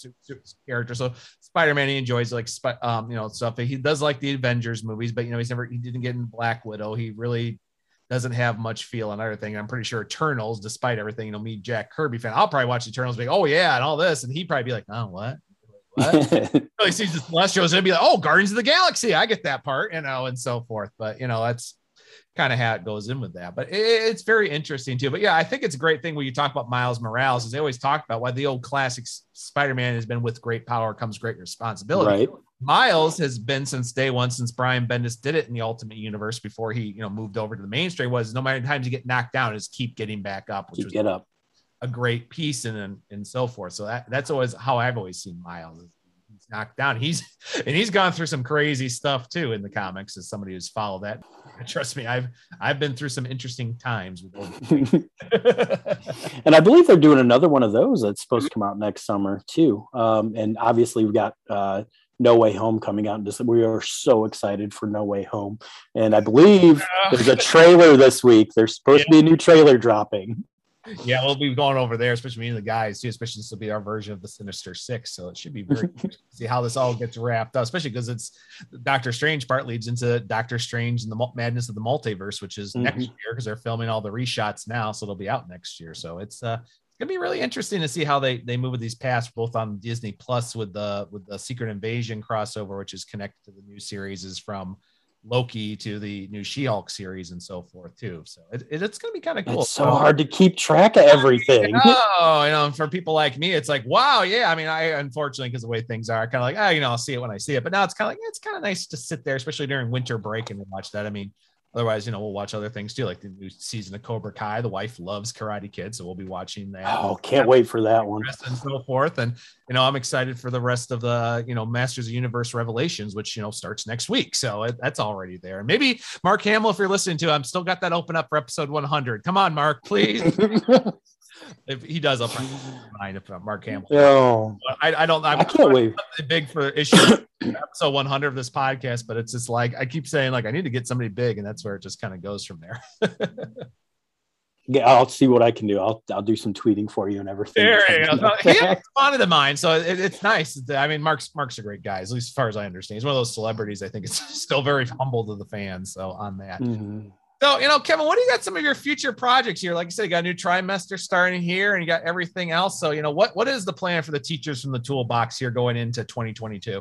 characters. So Spider-Man, he enjoys like um, you know, stuff. He does like the Avengers movies, but you know, he's never he didn't get in Black Widow. He really doesn't have much feel on everything. I'm pretty sure Eternals, despite everything, you know, me, Jack Kirby fan, I'll probably watch Eternals, be like, oh yeah, and all this, and he'd probably be like, oh what? Really sees the celestials and be like, oh, Guardians of the Galaxy, I get that part, you know, and so forth. But you know, that's kind of how it goes in with that. But it, it's very interesting too. But yeah, I think it's a great thing when you talk about Miles Morales, is they always talk about why the old classic Spider-Man has been with great power comes great responsibility. right. Miles has been since day one, since Brian Bendis did it in the Ultimate Universe before he, you know, moved over to the mainstream. Was no matter the times you get knocked down, is keep getting back up, which Keep was get up. A great piece and and, and so forth. So that, that's always how I've always seen Miles. He's knocked down. He's and he's gone through some crazy stuff too in the comics. As somebody who's followed that, trust me, I've I've been through some interesting times with. and I believe they're doing another one of those that's supposed to come out next summer too. Um, and obviously we've got uh, No Way Home coming out in December. We are so excited for No Way Home, and I believe there's a trailer this week. There's supposed to be a new trailer dropping. Yeah, we'll be going over there, especially me and the guys too. Especially this will be our version of the Sinister Six, so it should be very see how this all gets wrapped up. Especially because it's Doctor Strange part leads into Doctor Strange and the Madness of the Multiverse, which is next Mhm. year because they're filming all the reshots now, so it'll be out next year. So it's uh it's gonna be really interesting to see how they they move with these paths, both on Disney Plus with the with the Secret Invasion crossover, which is connected to the new series, is from Loki to the new She-Hulk series and so forth too. So it, it- it's gonna be kind of cool. It's so hard to keep track of everything. Oh, you know, for people like me, it's like, wow, yeah. I mean, I unfortunately, because the way things are, kind of like, ah, you know, I'll see it when I see it. But now it's kind of like, it's kind of nice to sit there, especially during winter break and watch that. I mean, otherwise, you know, we'll watch other things too, like the new season of Cobra Kai. The wife loves Karate Kid, so we'll be watching that. Oh, can't wait for that one. And so forth. And you know, I'm excited for the rest of the you know Masters of Universe Revelations, which you know starts next week. So it, that's already there. And maybe Mark Hamill, if you're listening to, I'm still got that open up for episode 100. Come on, Mark, please. if he does, I'll probably mind if uh, Mark Hamill. Oh, I, I don't. I'm I can't wait. big for issue episode 100 of this podcast, but it's just like I keep saying, like I need to get somebody big, and that's where it just kind of goes from there. Yeah, I'll see what I can do. I'll I'll do some tweeting for you and everything. There you go. He responded to mine, so it, it's nice. I mean, Mark's Mark's a great guy, at least as far as I understand. He's one of those celebrities. I think it's still very humble to the fans. So on that. Mhm. So, you know, Keven, what do you got some of your future projects here? Like I said, you got a new trimester starting here and you got everything else. So, you know, what what is the plan for the teachers from the toolbox here going into 2022?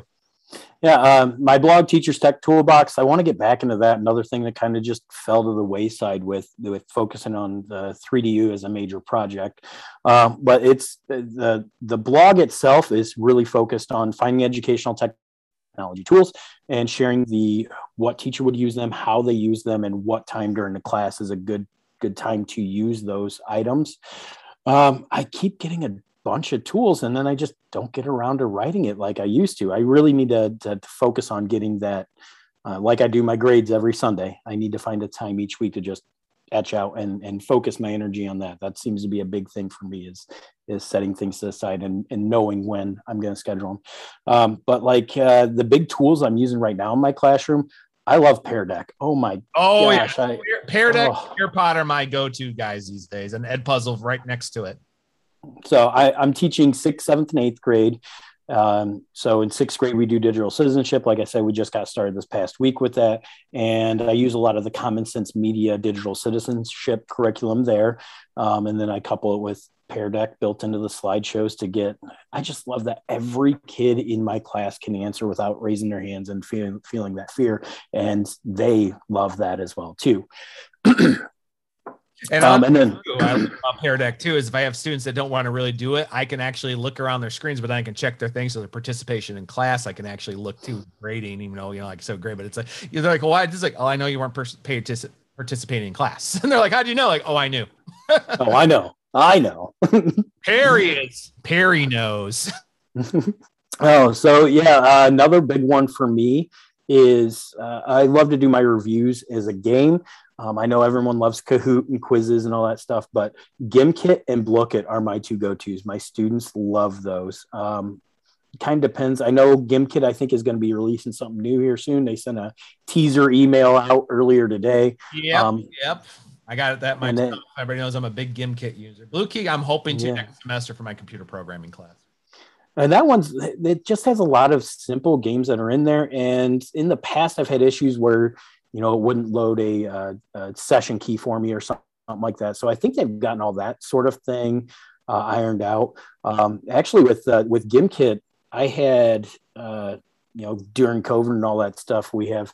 Yeah, um, my blog, Teachers Tech Toolbox. I want to get back into that. Another thing that kind of just fell to the wayside with with focusing on the 3DU as a major project. Um, but it's the the blog itself is really focused on finding educational technology tools and sharing the what teacher would use them, how they use them, and what time during the class is a good good time to use those items. Um, I keep getting a bunch of tools and then I just don't get around to writing it like I used to. I really need to, to, focus on getting that, uh, like I do my grades every Sunday. I need to find a time each week to just etch out and, and focus my energy on that. That seems to be a big thing for me is, is setting things to the side and, and knowing when I'm going to schedule them. Um, but like uh, the big tools I'm using right now in my classroom, I love Pear Deck. Oh my Oh, gosh. yeah. I, Pear Deck, Oh. Nearpod are my go to guys these days, and Edpuzzle right next to it. so I, I'm teaching sixth, seventh, and eighth grade. Um, so in sixth grade, we do digital citizenship. Like I said, we just got started this past week with that. And I use a lot of the Common Sense Media digital citizenship curriculum there. Um, and then I couple it with Pear Deck built into the slideshows to get, I just love that every kid in my class can answer without raising their hands and feeling, feeling that fear. And they love that as well, too. And, Um, and then- too, I about Pear Deck too is if I have students that don't want to really do it, I can actually look around their screens, but then I can check their things. So their participation in class, I can actually look to grading, even though you know, like so great. But it's like you're like, well, why? It's like, oh, I know you weren't pers- particip- participating in class, and they're like, how do you know? Like, oh, I knew. Oh, I know. I know. Perry is Perry knows. Oh, so yeah, uh, another big one for me is uh, I love to do my reviews as a game. Um, I know everyone loves Kahoot and quizzes and all that stuff, but Gimkit and Blooket are my two go-tos. My students love those. Um, kind of depends. I know Gimkit, I think, is going to be releasing something new here soon. They sent a teaser email out earlier today. Yep, Um, yep. I got it. That myself. then- Everybody knows I'm a big Gimkit user. Blooket, I'm hoping to Yeah. next semester for my computer programming class. And that one's it just has a lot of simple games that are in there. And in the past, I've had issues where you know it wouldn't load a, uh, a session key for me or something like that. So I think they've gotten all that sort of thing uh, ironed out. Um, actually, with uh, with Gimkit, I had uh, you know during COVID and all that stuff, we have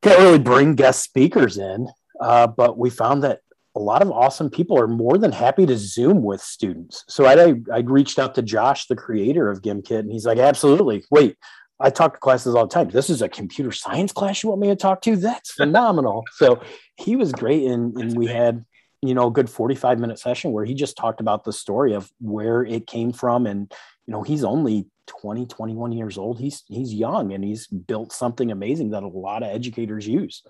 can't really bring guest speakers in, uh, but we found that a lot of awesome people are more than happy to Zoom with students. So I I reached out to Josh, the creator of Gimkit, and he's like, absolutely. Wait, I talk to classes all the time. This is a computer science class you want me to talk to? That's phenomenal. so he was great, and and we had you know a good 45 minute session where he just talked about the story of where it came from and you know he's only 20 21 years old he's he's young and he's built something amazing that a lot of educators use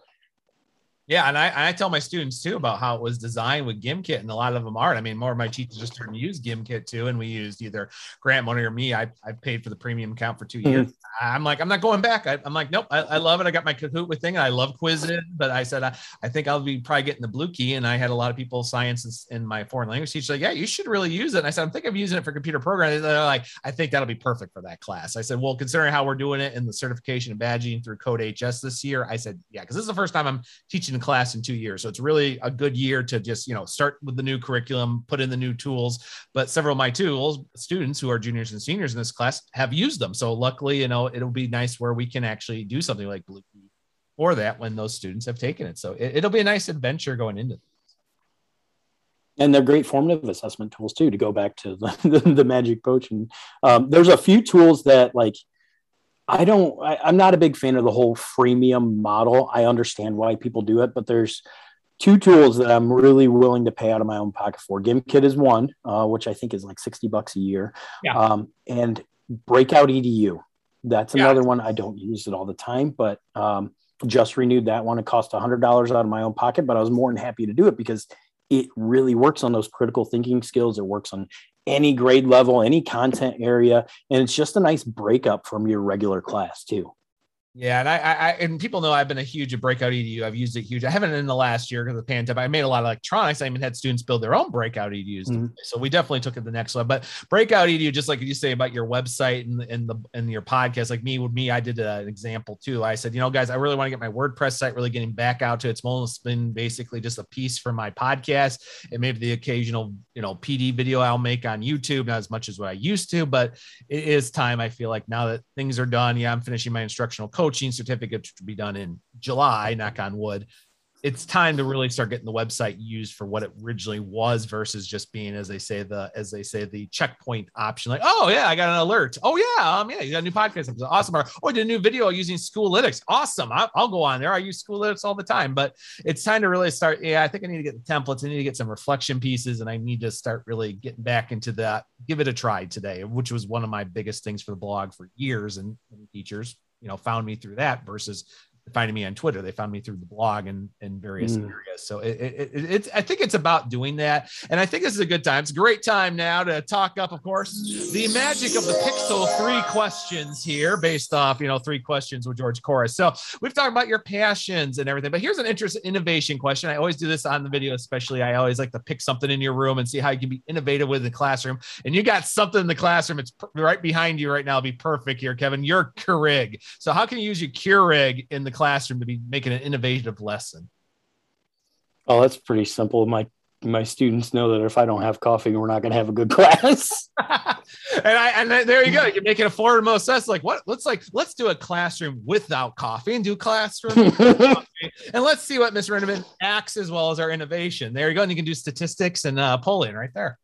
Yeah, and I, and I tell my students too about how it was designed with Gimkit, and a lot of them aren't. I mean, more of my teachers are starting to use Gimkit too, and we used either Grant Money or me. I, I paid for the premium account for 2 Mhm. years. I'm like, I'm not going back. I, I'm like, nope, I, I love it. I got my Kahoot with thing, and I love quizzing. But I said, I, I think I'll be probably getting the Blooket. And I had a lot of people science in, my foreign language teacher like, yeah, you should really use it. And I said, I'm thinking of using it for computer programming. And they're like, I think that'll be perfect for that class. I said, well, considering how we're doing it in the certification and badging through CodeHS this year, I said, yeah, because this is the first time I'm teaching class in two years. So it's really a good year to just, you know, start with the new curriculum, put in the new tools. But several of my tools, students who are juniors and seniors in this class have used them. So luckily, you know, it'll be nice where we can actually do something like Blue for that when those students have taken it. So it, it'll be a nice adventure going into this. and they're great formative assessment tools too to go back to the, the, the magic potion um, there's a few tools that like I don't, I, I'm not a big fan of the whole freemium model. I understand why people do it, but there's two tools that I'm really willing to pay out of my own pocket for. Gimkit is one, uh, which I think is like 60 bucks a year. Yeah. Um, and Breakout EDU. That's Yeah. another one. I don't use it all the time, but um, just renewed that one. It cost $100 out of my own pocket, but I was more than happy to do it because it really works on those critical thinking skills. It works on any grade level, any content area, and it's just a nice breakup from your regular class too. Yeah, and I, I, I and people know I've been a huge breakout edu. I've used it huge. I haven't in the last year because of the pandemic. I made a lot of electronics. I even had students build their own breakout edus. Mhm. So we definitely took it the next level. But breakout edu, just like you say about your website and and the and your podcast, like me with me, I did an example too. I said, you know, guys, I really want to get my WordPress site really getting back out to it. It's almost been basically just a piece for my podcast and maybe the occasional, you know, PD video I'll make on YouTube, not as much as what I used to, but it is time. I feel like now that things are done. Yeah, I'm finishing my instructional coaching certificate to be done in July, knock on wood. It's time to really start getting the website used for what it originally was versus just being, as they say, the as they say, the checkpoint option. Like, oh yeah, I got an alert. Oh yeah, um, yeah, you got a new podcast episode. Awesome. Or oh, I did a new video using Schoolytics. Awesome. I, I'll go on there. I use Schoolytics all the time, but it's time to really start. Yeah, I think I need to get the templates. I need to get some reflection pieces, and I need to start really getting back into that. Give it a try today, which was one of my biggest things for the blog for years. And, and teachers, you know, found me through that versus finding me on Twitter. They found me through the blog and in various Mm. areas. So it, it, it, it's I think it's about doing that, and I think this is a good time. It's a great time now to talk up, of course, the magic of the Pixel three questions here, based off you know three questions with George Couros. So we've talked about your passions and everything, but here's an interesting innovation question. I always do this on the video, especially. I always like to pick something in your room and see how you can be innovative with the classroom. And you got something in the classroom. It's right behind you right now. It'll be perfect here, Keven. Your Keurig. So how can you use your Keurig in the classroom to be making an innovative lesson? Oh, that's pretty simple. My my students know that if I don't have coffee, we're not going to have a good class. and I and there you go. You're making a forward most sense. Like what? Let's like let's do a classroom without coffee and do classroom and let's see what Miss Innovation acts as well as our innovation. There you go. And you can do statistics and uh, polling right there.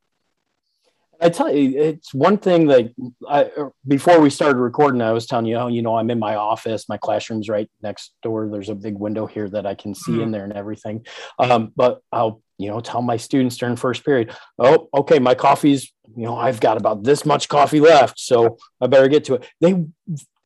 I tell you, it's one thing that I, before we started recording, I was telling you, oh, you know, I'm in my office, my classroom's right next door. There's a big window here that I can see in there and everything. Um, but I'll, you know, tell my students during first period, oh, okay, my coffee's, you know, I've got about this much coffee left, so I better get to it. They,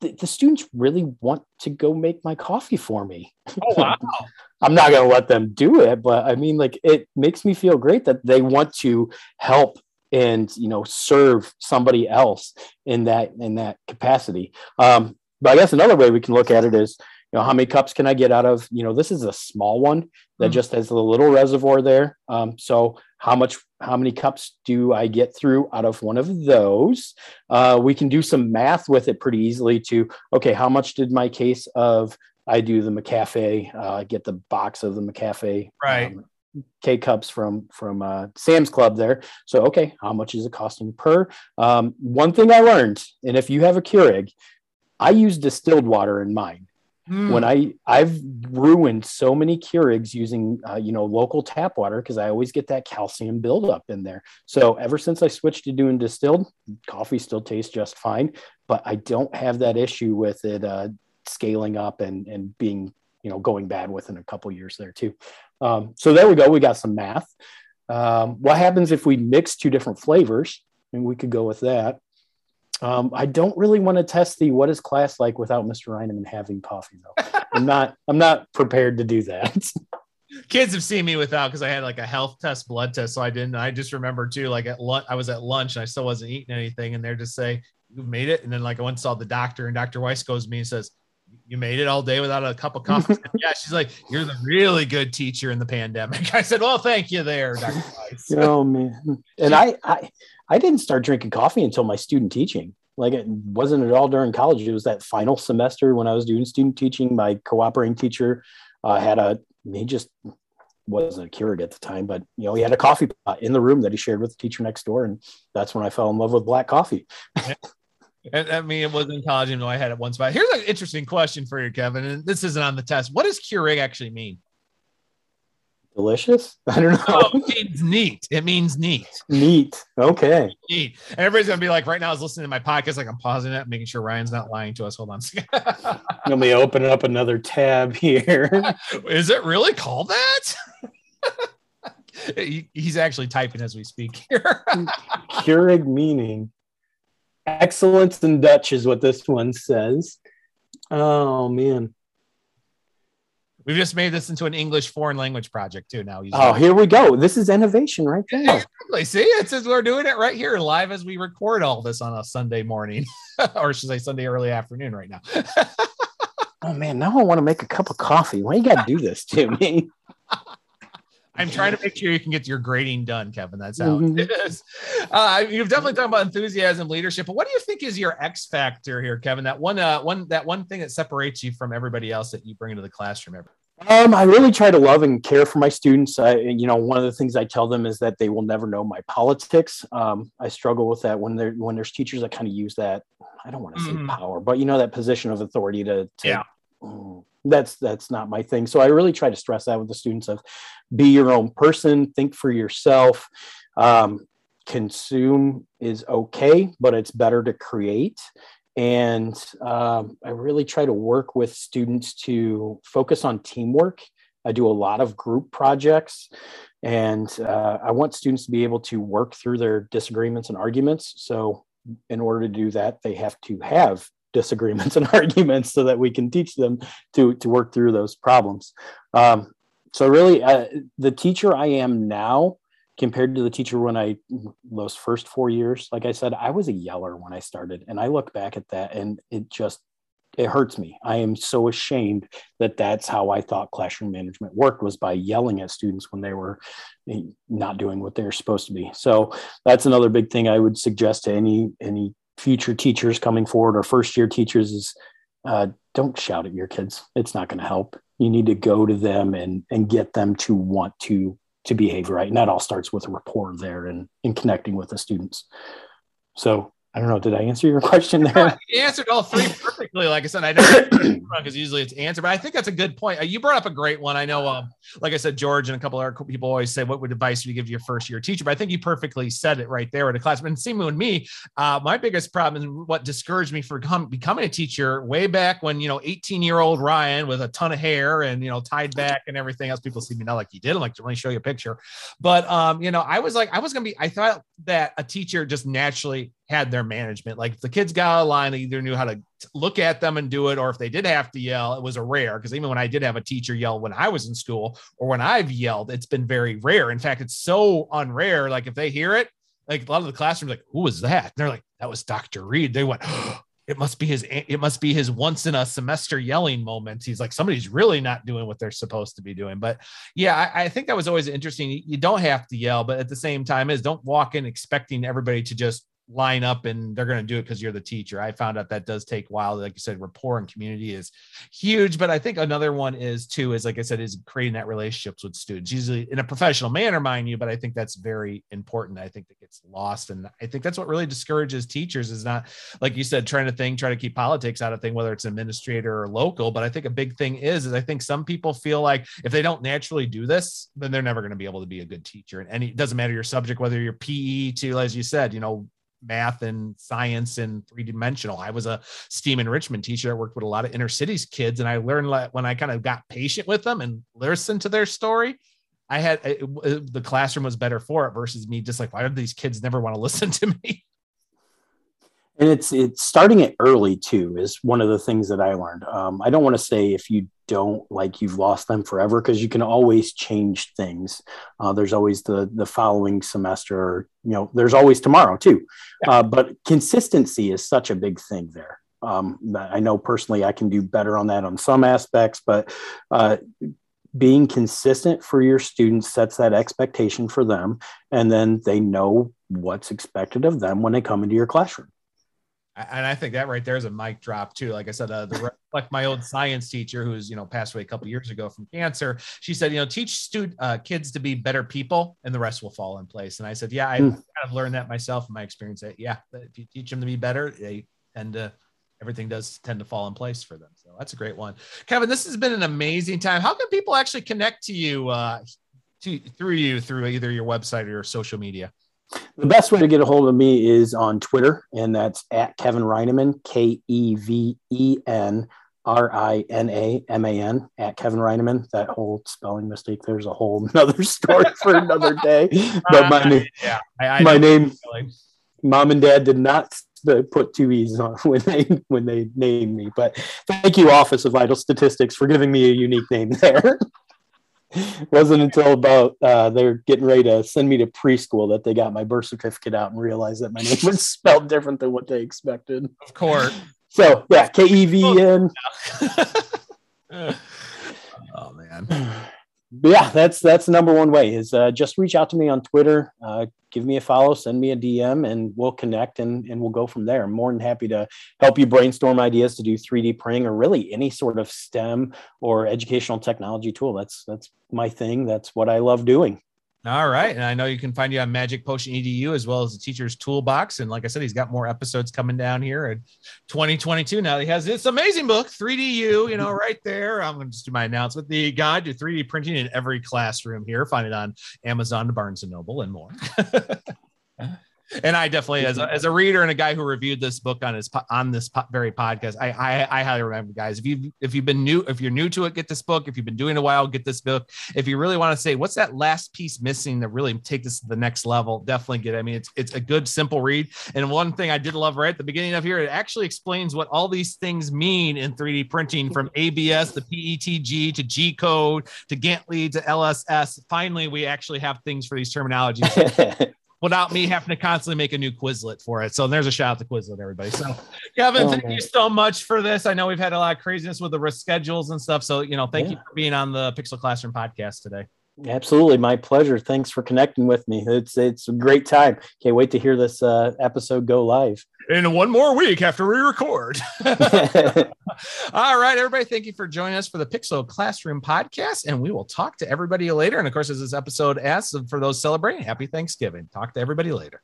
the, the students really want to go make my coffee for me. Oh wow. I'm not going to let them do it, but I mean, like, it makes me feel great that they want to help and you know serve somebody else in that in that capacity. Um, but I guess another way we can look at it is, you know, how many cups can I get out of? You know, this is a small one that Mhm. just has a little reservoir there. Um, so how much, how many cups do I get through out of one of those? Uh, we can do some math with it pretty easily. To okay, how much did my case of I do the McCafe, uh, get the box of the McCafe Right. um, K cups from from uh, Sam's Club there. So okay, how much is it costing per? Um, one thing I learned, and if you have a Keurig, I use distilled water in mine. Hmm. When I I've ruined so many Keurigs using uh, you know local tap water because I always get that calcium buildup in there. So ever since I switched to doing distilled, coffee still tastes just fine, but I don't have that issue with it uh, scaling up and and being you know going bad within a couple years there too. Um, so there we go. We got some math. Um, what happens if we mix two different flavors? And we could go with that. Um, I don't really want to test the what is class like without Mr. Rinaman having coffee though. I'm not. I'm not prepared to do that. kids have seen me without because I had like a health test, blood test. So I didn't. I just remember too, like at lunch, I was at lunch and I still wasn't eating anything, and they're just say, "You made it." And then like I went and saw the doctor, and Dr. Weiss goes to me and says, "You made it all day without a cup of coffee." Said, yeah, she's like, "You're the really good teacher in the pandemic." I said, "Well, thank you, there, Dr. Weiss." oh man. And I, I I didn't start drinking coffee until my student teaching. Like it wasn't at all during college. It was that final semester when I was doing student teaching. My cooperating teacher uh, had a he just wasn't a Keurig at the time, but you know he had a coffee pot in the room that he shared with the teacher next door, and that's when I fell in love with black coffee. I mean, it was in college, even though I had it once. But here's an interesting question for you, Keven. And this isn't on the test. What does Keurig actually mean? Delicious? I don't know. Oh, it means neat. It means neat. Neat. Okay. Neat. And everybody's gonna be like, right now, I was listening to my podcast, like I'm pausing it, making sure Ryan's not lying to us. Hold on. Let me open up another tab here. Is it really called that? He's actually typing as we speak here. Keurig meaning. Excellence in Dutch is what this one says. Oh man. We've just made this into an English foreign language project too. Now, oh, here we go. This is innovation right there. Exactly. See, it says we're doing it right here live as we record all this on a Sunday morning, or should I say Sunday early afternoon right now. oh man, now I want to make a cup of coffee. Why you got to do this to me? I'm trying to make sure you can get your grading done, Keven. That's how mm-hmm. it is. Uh, you've definitely talked about enthusiasm, leadership, but what do you think is your X factor here, Keven? That one, uh, one, that one thing that separates you from everybody else that you bring into the classroom. Every- um, I really try to love and care for my students. I, you know, one of the things I tell them is that they will never know my politics. Um, I struggle with that when there when there's teachers that kind of use that. I don't want to say mm-hmm. power, but you know that position of authority to, to yeah. Mm, that's that's not my thing. So I really try to stress that with the students of be your own person, think for yourself. Um, consume is okay, but it's better to create. And um, I really try to work with students to focus on teamwork. I do a lot of group projects, and uh, I want students to be able to work through their disagreements and arguments. So, in order to do that, they have to have disagreements and arguments so that we can teach them to to work through those problems. Um, so really, uh, the teacher I am now compared to the teacher when I those first four years, like I said, I was a yeller when I started, and I look back at that and it just it hurts me. I am so ashamed that that's how I thought classroom management worked was by yelling at students when they were eh, not doing what they're supposed to be. So that's another big thing I would suggest to any any future teachers coming forward or first year teachers is uh, don't shout at your kids. It's not going to help. You need to go to them and and get them to want to to behave right, and that all starts with a rapport there and in connecting with the students. So I don't know. Did I answer your question there? you answered all three perfectly. Like I said, I don't know because usually it's answered, but I think that's a good point. Uh, you brought up a great one. I know, um, like I said, George and a couple other people always say, "What would advice would you give to your first year teacher?" But I think you perfectly said it right there in the class. And same with me. Uh, my biggest problem and what discouraged me for come, becoming a teacher way back when you know, 18 year old Ryan with a ton of hair and you know, tied back and everything else. People see me now like you did. I'm like, let me show you a picture. But um, you know, I was like, I was gonna be. I thought that a teacher just naturally had their management. Like if the kids got a line, they either knew how to look at them and do it, or if they did have to yell, it was a rare. Because even when I did have a teacher yell when I was in school, or when I've yelled, it's been very rare. In fact, it's so unrare. Like if they hear it, like a lot of the classrooms, like who was that? And they're like, that was Dr. Reed. They went. Oh, it must be his it must be his once in a semester yelling moment he's like somebody's really not doing what they're supposed to be doing but yeah I, I, think that was always interesting you don't have to yell but at the same time is don't walk in expecting everybody to just line up and they're going to do it because you're the teacher. I found out that does take a while. Like you said, rapport and community is huge. But I think another one is too, is like I said, is creating that relationships with students, usually in a professional manner, mind you. But I think that's very important. I think that gets lost. And I think that's what really discourages teachers is not, like you said, trying to think, try to keep politics out of thing, whether it's administrator or local. But I think a big thing is, is I think some people feel like if they don't naturally do this, then they're never going to be able to be a good teacher. And any, it doesn't matter your subject, whether you're PE to, as you said, you know, math and science and three dimensional. I was a STEAM enrichment teacher. I worked with a lot of inner cities kids, and I learned that when I kind of got patient with them and listened to their story. I had it, it, the classroom was better for it versus me just like why do these kids never want to listen to me? And it's it's starting it early too is one of the things that I learned. Um, I don't want to say if you don't like you've lost them forever because you can always change things. Uh, there's always the the following semester, or, you know, there's always tomorrow too. Uh, but consistency is such a big thing there. Um, I know personally I can do better on that on some aspects, but uh, being consistent for your students sets that expectation for them, and then they know what's expected of them when they come into your classroom and I think that right there is a mic drop too. Like I said, uh, the like my old science teacher, who's you know passed away a couple years ago from cancer, she said, you know, teach student uh, kids to be better people, and the rest will fall in place. And I said, yeah, I mm. kind of learned that myself in my experience. That yeah, if you teach them to be better, they tend to everything does tend to fall in place for them. So that's a great one, Keven. This has been an amazing time. How can people actually connect to you? Uh, to, through you through either your website or your social media? The best way to get a hold of me is on Twitter, and that's at Keven Rinaman, K E V E N R I N A M A N, at Keven Rinaman. That whole spelling mistake, there's a whole another story for another day. But my, uh, name, yeah, I, I my name, mom and dad did not put two e's on when they when they named me. But thank you, Office of Vital Statistics, for giving me a unique name there. wasn't until about uh, they're getting ready to send me to preschool that they got my birth certificate out and realized that my name was spelled different than what they expected. Of course. So yeah, K E V N. Oh man. Yeah, that's that's the number one way is uh, just reach out to me on Twitter, uh, give me a follow, send me a DM, and we'll connect and, and we'll go from there. I'm more than happy to help you brainstorm ideas to do 3D printing or really any sort of STEM or educational technology tool. That's that's my thing. That's what I love doing. All right. And I know you can find you on Magic Potion EDU as well as the teacher's toolbox. And like I said, he's got more episodes coming down here in 2022. Now he has this amazing book, 3DU, you know, right there. I'm going to just do my announcement. The guide to 3D printing in every classroom here. Find it on Amazon, Barnes and Noble, and more. and I definitely, as a, as a reader and a guy who reviewed this book on his on this po- very podcast, I, I I highly recommend guys. If you if you've been new, if you're new to it, get this book. If you've been doing a while, get this book. If you really want to say what's that last piece missing that really take this to the next level, definitely get. It. I mean, it's it's a good simple read. And one thing I did love right at the beginning of here, it actually explains what all these things mean in 3D printing from ABS to PETG to G code to gantry to LSS. Finally, we actually have things for these terminologies. without me having to constantly make a new Quizlet for it. So there's a shout out to Quizlet, everybody. So Keven, oh, thank man. you so much for this. I know we've had a lot of craziness with the reschedules and stuff. So, you know, thank yeah. you for being on the Pixel Classroom podcast today. Absolutely, my pleasure. Thanks for connecting with me. It's it's a great time. Can't wait to hear this uh, episode go live. In one more week after we record. All right, everybody. Thank you for joining us for the Pixel Classroom podcast, and we will talk to everybody later. And of course, as this episode asks, for those celebrating, Happy Thanksgiving. Talk to everybody later.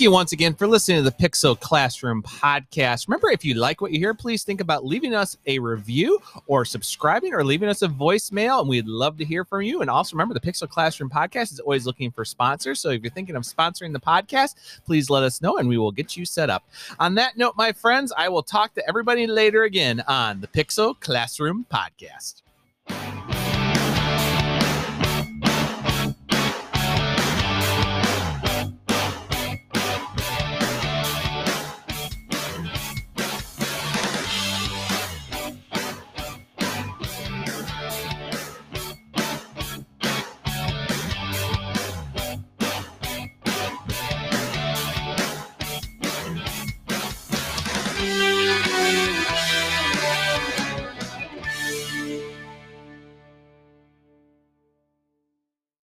You once again for listening to the Pixel Classroom podcast. Remember, if you like what you hear, please think about leaving us a review or subscribing or leaving us a voicemail, and we'd love to hear from you. And also remember, the Pixel Classroom podcast is always looking for sponsors. So if you're thinking of sponsoring the podcast, please let us know and we will get you set up. On that note, my friends, I will talk to everybody later again on the Pixel Classroom podcast.